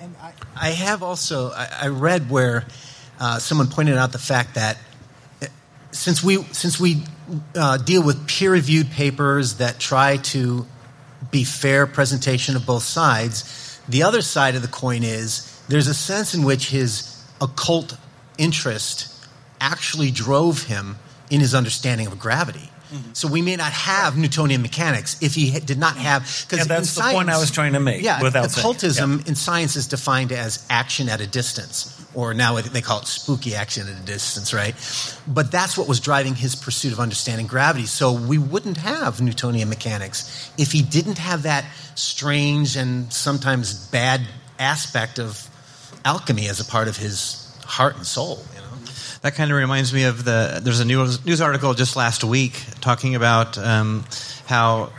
and I, I have also I, I read where uh, someone pointed out the fact that since we since we uh, deal with peer-reviewed papers that try to be fair presentation of both sides, the other side of the coin is there's a sense in which his occult interest actually drove him in his understanding of gravity. Mm-hmm. So we may not have Newtonian mechanics if he did not have. Because yeah, that's the science, point I was trying to make. Yeah, without occultism yeah. in science is defined as action at a distance, or now they call it spooky action at a distance, right? But that's what was driving his pursuit of understanding gravity. So we wouldn't have Newtonian mechanics if he didn't have that strange and sometimes bad aspect of alchemy as a part of his heart and soul that kind of reminds me of the. There's a news news article just last week talking about um, how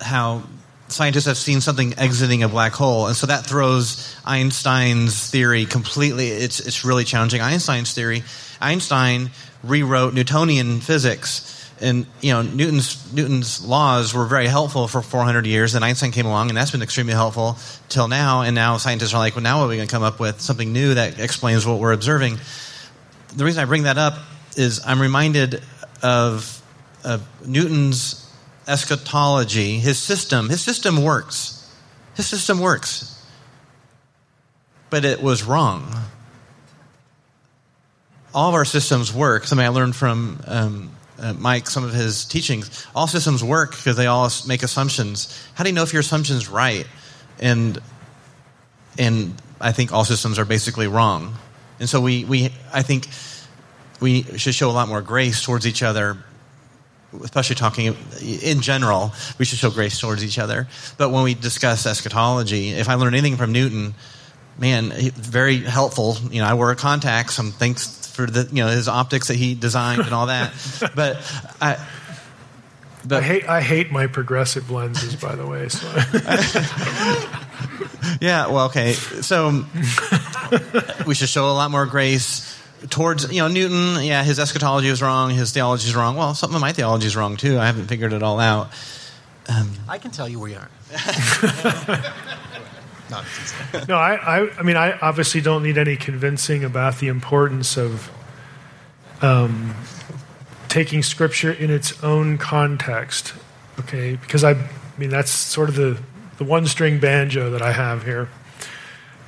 how scientists have seen something exiting a black hole, and so that throws Einstein's theory completely. It's it's really challenging Einstein's theory. Einstein rewrote Newtonian physics. And you know Newton's Newton's laws were very helpful for 400 years. Then Einstein came along, and that's been extremely helpful till now. And now scientists are like, well, now what are we going to come up with? Something new that explains what we're observing the reason I bring that up is I'm reminded of, of Newton's eschatology. His system, his system works. His system works. But it was wrong. All of our systems work. Something I learned from um, uh, Mike, some of his teachings. All systems work because they all make assumptions. How do you know if your assumption's right? And and I think all systems are basically wrong. And so we, we I think we should show a lot more grace towards each other, especially talking in general. We should show grace towards each other. But when we discuss eschatology, if I learn anything from Newton, man, very helpful. You know, I wear contacts. Some thanks for the you know his optics that he designed and all that. but I. But, I hate I hate my progressive lenses, by the way. So. yeah, well, okay. So we should show a lot more grace towards you know Newton. Yeah, his eschatology is wrong. His theology is wrong. Well, some of my theology is wrong too. I haven't figured it all out. Um, I can tell you where you are. no, I, I, I, mean, I obviously don't need any convincing about the importance of um, taking Scripture in its own context. Okay, because I, I mean, that's sort of the the one string banjo that I have here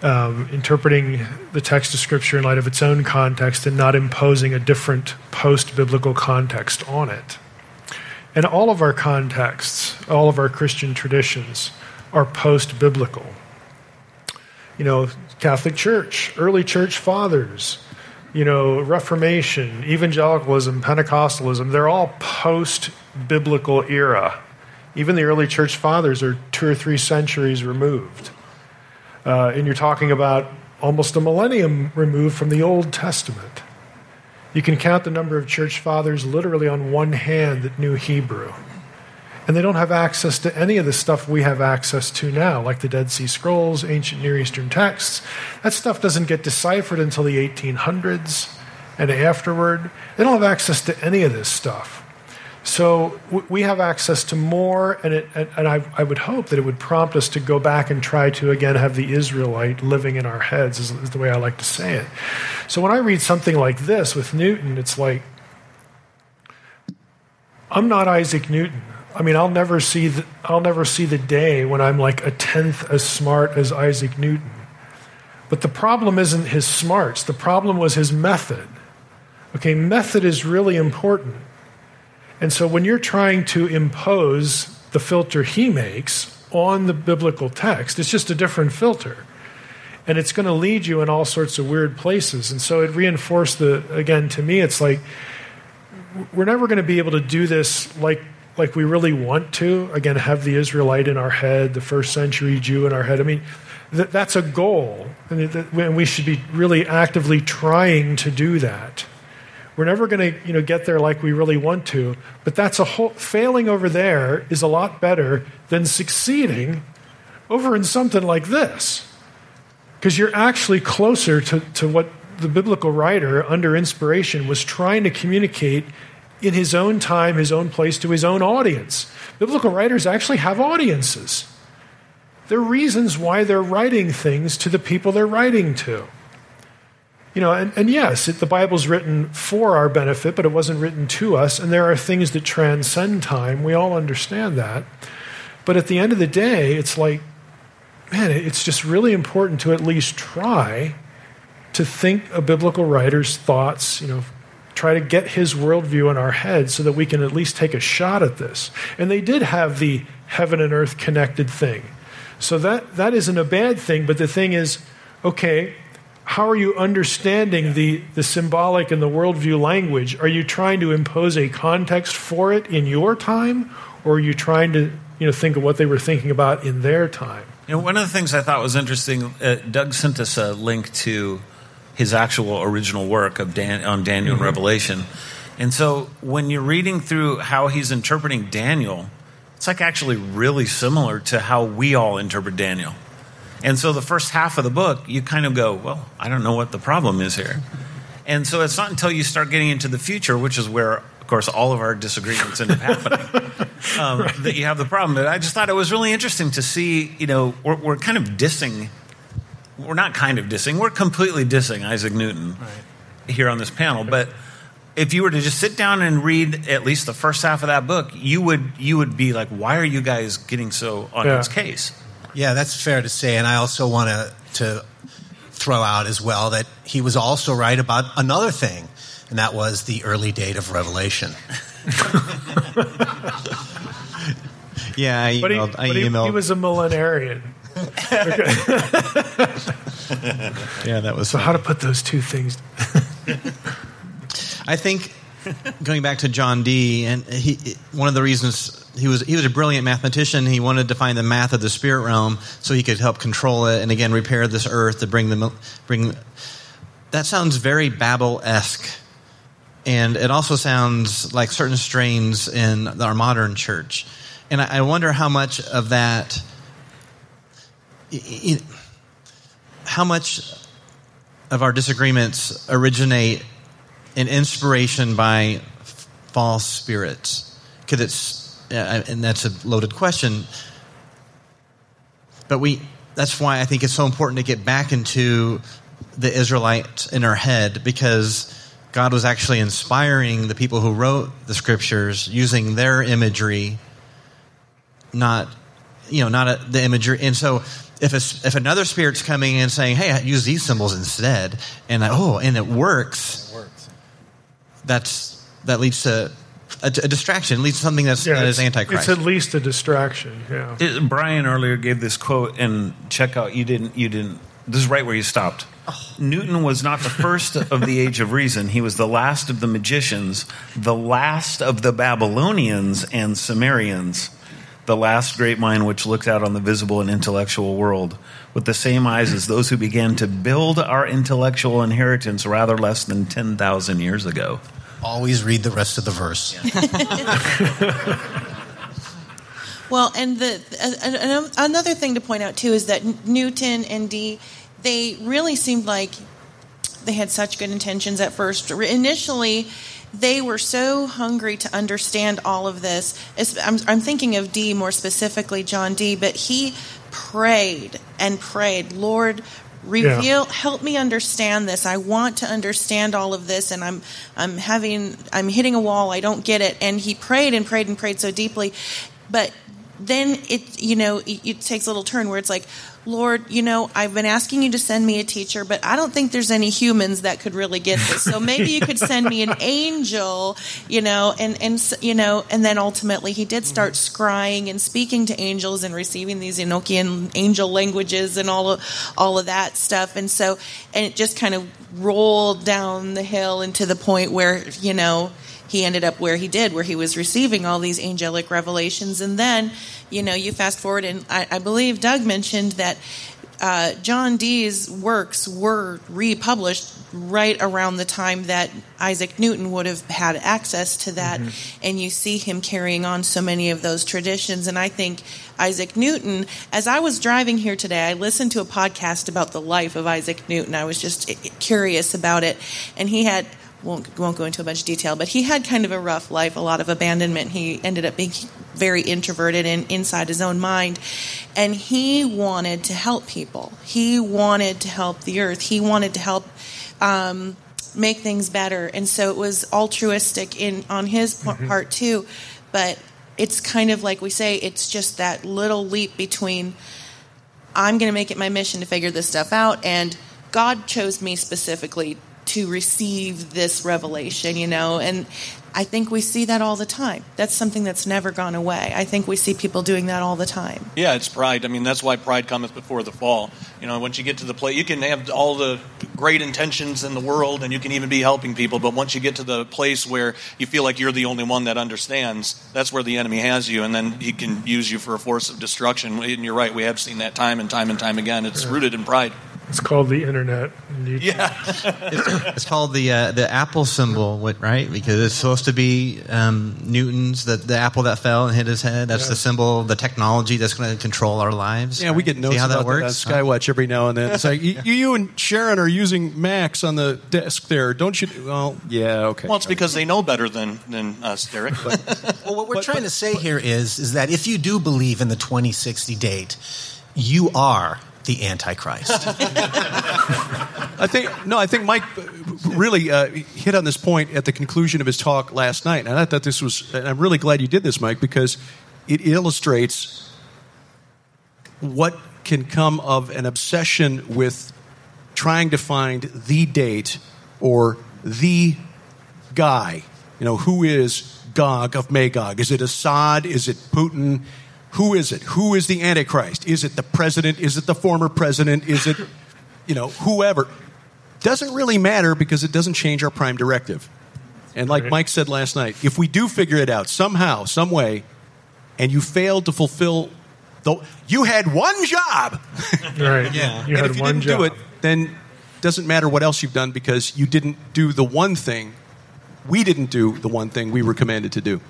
um, interpreting the text of Scripture in light of its own context and not imposing a different post biblical context on it. And all of our contexts, all of our Christian traditions are post biblical. You know, Catholic Church, early church fathers, you know, Reformation, evangelicalism, Pentecostalism, they're all post biblical era. Even the early church fathers are two or three centuries removed. Uh, and you're talking about almost a millennium removed from the Old Testament. You can count the number of church fathers literally on one hand that knew Hebrew. And they don't have access to any of the stuff we have access to now, like the Dead Sea Scrolls, ancient Near Eastern texts. That stuff doesn't get deciphered until the 1800s and afterward. They don't have access to any of this stuff. So we have access to more, and, it, and I, I, would hope that it would prompt us to go back and try to again have the Israelite living in our heads, is, is the way I like to say it. So when I read something like this with Newton, it's like I'm not Isaac Newton. I mean, I'll never see the, I'll never see the day when I'm like a tenth as smart as Isaac Newton. But the problem isn't his smarts. The problem was his method. Okay, method is really important. And so when you're trying to impose the filter he makes on the biblical text, it's just a different filter. And it's going to lead you in all sorts of weird places. And so it reinforced the, again, to me, it's like we're never going to be able to do this like like we really want to. Again, have the Israelite in our head, the first century Jew in our head. I mean, th- that's a goal, and, th- and we should be really actively trying to do that. We're never going to, you know, get there like we really want to, but that's a whole failing over there is a lot better than succeeding over in something like this. Because you're actually closer to, to what the biblical writer, under inspiration, was trying to communicate in his own time, his own place, to his own audience. Biblical writers actually have audiences. There are reasons why they're writing things to the people they're writing to. You know, and, and yes, it, the Bible's written for our benefit, but it wasn't written to us, and there are things that transcend time. We all understand that. But at the end of the day, it's like, man, it's just really important to at least try to think a biblical writer's thoughts, you know, try to get his worldview in our heads so that we can at least take a shot at this. And they did have the heaven and earth connected thing. So that, that isn't a bad thing, but the thing is, okay, how are you understanding the, the symbolic and the worldview language? Are you trying to impose a context for it in your time, or are you trying to you know, think of what they were thinking about in their time? You know, one of the things I thought was interesting, uh, Doug sent us a link to his actual original work of Dan, on Daniel Mm-hmm. and Revelation. And so when you're reading through how he's interpreting Daniel, it's like actually really similar to how we all interpret Daniel. And so the first half of the book, you kind of go, well, I don't know what the problem is here. And so it's not until you start getting into the future, which is where, of course, all of our disagreements end up happening, um, that you have the problem. But I just thought it was really interesting to see, you know, we're, we're kind of dissing we're not kind of dissing, we're completely dissing Isaac Newton here on this panel. But if you were to just sit down and read at least the first half of that book, you would you would be like, why are you guys getting so on Yeah. its case? Yeah, that's fair to say. And I also want to, to throw out as well that he was also right about another thing, and that was the early date of Revelation. Yeah, I But he, emailed. I but he, emailed. he was a millenarian. yeah, that was. So, how to put those two things I think going back to John Dee, and he one of the reasons he was he was a brilliant mathematician. He wanted to find the math of the spirit realm so he could help control it, and again repair this earth to bring them bring. That sounds very Babel esque, and it also sounds like certain strains in our modern church. And I I wonder how much of that. How much of our disagreements originate in inspiration by false spirits? Because it's, Uh, and that's a loaded question. But we, that's why I think it's so important to get back into the Israelite in our head because God was actually inspiring the people who wrote the scriptures using their imagery, not, you know, not a, the imagery. And so if, a, if another spirit's coming and saying, hey, I use these symbols instead, and I, oh, and it works, that's, that leads to a, a distraction, it leads to something that's, that is it's, antichrist. It's at least a distraction. Yeah. It, Brian earlier gave this quote, and check out. You didn't. You didn't. This is right where you stopped. Oh. Newton was not the first of the age of reason. He was the last of the magicians, the last of the Babylonians and Sumerians, the last great mind which looked out on the visible and intellectual world with the same eyes as those who began to build our intellectual inheritance rather less than 10,000 years ago. Always read the rest of the verse. Well, and the uh, another thing to point out too is that Newton and Dee, they really seemed like they had such good intentions at first. Initially, they were so hungry to understand all of this. I'm, I'm thinking of Dee more specifically, John Dee, but he prayed and prayed, Lord, reveal Yeah. help me understand this. I want to understand all of this and i'm i'm having i'm hitting a wall. I don't get it. And he prayed and prayed and prayed so deeply. But then it you know it, it takes a little turn where it's like lord you know i've been asking you to send me a teacher but i don't think there's any humans that could really get this. So maybe you could send me an angel you know and and you know and then ultimately he did start scrying and speaking to angels and receiving these enochian angel languages and all of all of that stuff. And so and it just kind of rolled down the hill into the point where you know he ended up where he did, where he was receiving all these angelic revelations. And then, you know, you fast forward, and I, I believe Doug mentioned that uh, John Dee's works were republished right around the time that Isaac Newton would have had access to that. And you see him carrying on so many of those traditions. And I think Isaac Newton, as I was driving here today, I listened to a podcast about the life of Isaac Newton. I was just eh, curious about it. And he had won't won't go into a bunch of detail, but he had kind of a rough life, a lot of abandonment. He ended up being very introverted and inside his own mind, and he wanted to help people. He wanted to help the earth. He wanted to help. Um, make things better and so it was altruistic in on his p- part too but it's kind of like we say it's just that little leap between I'm going to make it my mission to figure this stuff out. And God chose me specifically to receive this revelation, you know, and I think we see that all the time. That's something that's never gone away. I think we see people doing that all the time. Yeah, it's pride. I mean, that's why pride cometh before the fall. You know, once you get to the place, you can have all the great intentions in the world and you can even be helping people, but once you get to the place where you feel like you're the only one that understands, that's where the enemy has you, and then he can use you for a force of destruction. And you're right, we have seen that time and time and time again. It's rooted in pride. It's called the internet. And Yeah. It's called the uh, the apple symbol, right? Because it's supposed to be um, Newton's the the apple that fell and hit his head. That's the symbol, the technology that's going to control our lives. Yeah, we get See how about that works. that on Skywatch every now and then. It's like you, you and Sharon are using Macs on the desk there, don't you? Well, yeah, okay. Well, it's because they know better than, than us, Derek. But Well, what we're trying to say here is, is that if you do believe in the 2060 date, you are the Antichrist. I think no, I think Mike really uh, hit on this point at the conclusion of his talk last night, and I thought this was. And I'm really glad you did this, Mike, because it illustrates what can come of an obsession with trying to find the date or the guy. You know, who is Gog of Magog? Is it Assad? Is it Putin? Who is it? Who is the Antichrist? Is it the president? Is it the former president? Is it, you know, whoever? Doesn't really matter because it doesn't change our prime directive. And like Right. Mike said last night, if we do figure it out somehow, some way, and you failed to fulfill, though you had one job, Right. Yeah. You and had if you one didn't job. do it, then doesn't matter what else you've done because you didn't do the one thing. We didn't do the one thing we were commanded to do.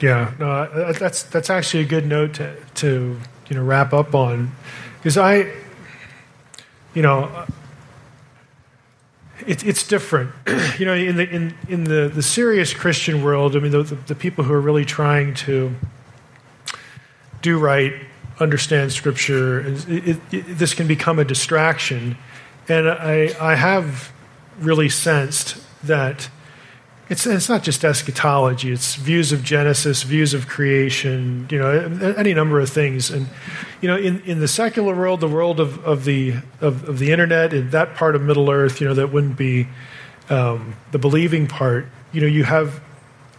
Yeah, no, that's that's actually a good note to to you know wrap up on, because I, you know, uh, it, it's different. you know, in the in in the the serious Christian world, I mean, the, the, the people who are really trying to do right, understand Scripture, it, it, it, this can become a distraction, and I I have really sensed that it's it's not just eschatology. It's views of Genesis, views of creation. You know, any number of things. And you know, in, in the secular world, the world of, of the of, of the internet, in that part of Middle Earth, you know, that wouldn't be um, the believing part. You know, you have,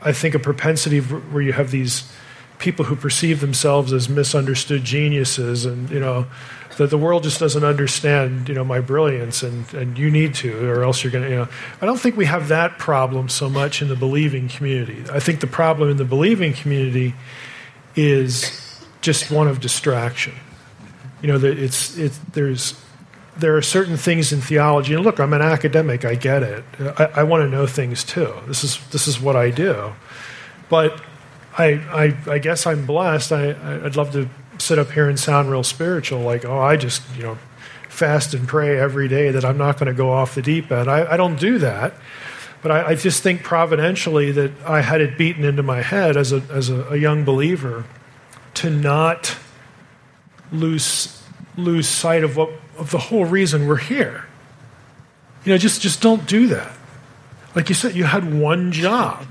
I think, a propensity where you have these people who perceive themselves as misunderstood geniuses, and you know, that the world just doesn't understand, you know, my brilliance, and and you need to, or else you're going to, you know. I don't think we have that problem so much in the believing community. I think the problem in the believing community is just one of distraction. You know, that it's it's there's there are certain things in theology, and look, I'm an academic. I get it. I, I want to know things too. This is this is what I do. But I I, I guess I'm blessed. I I'd love to sit up here and sound real spiritual, like oh, I just you know fast and pray every day that I'm not going to go off the deep end. I, I don't do that. But I, I just think providentially that I had it beaten into my head as a as a, a young believer to not lose lose sight of what of the whole reason we're here. You know, just just don't do that. Like you said, you had one job.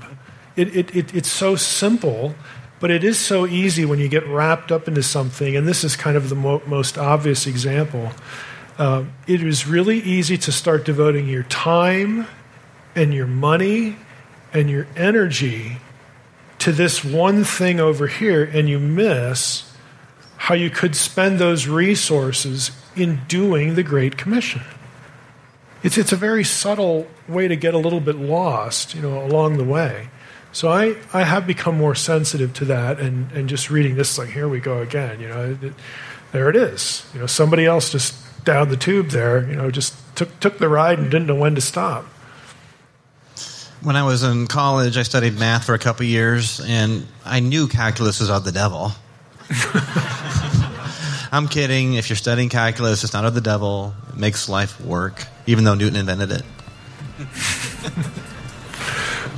It, it, it, it's so simple, but it is so easy when you get wrapped up into something. And this is kind of the mo- most obvious example. Uh, it is really easy to start devoting your time and your money and your energy to this one thing over here, and you miss how you could spend those resources in doing the Great Commission. It's, it's a very subtle way to get a little bit lost, you know, along the way. So I, I have become more sensitive to that, and, and just reading this, like, here we go again, you know, it, there it is. You know, somebody else just down the tube there, you know, just took, took the ride and didn't know when to stop. When I was in college, I studied math for a couple years, and I knew calculus was of the devil. I'm kidding. If you're studying calculus, it's not of the devil. It makes life work, even though Newton invented it.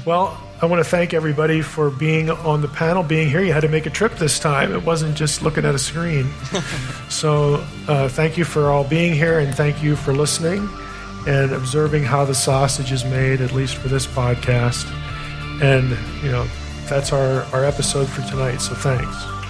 well, I want to thank everybody for being on the panel, being here. You had to make a trip this time. It wasn't just looking at a screen. so, uh, thank you for all being here, and thank you for listening and observing how the sausage is made, at least for this podcast. And, you know, that's our, our episode for tonight. So, thanks.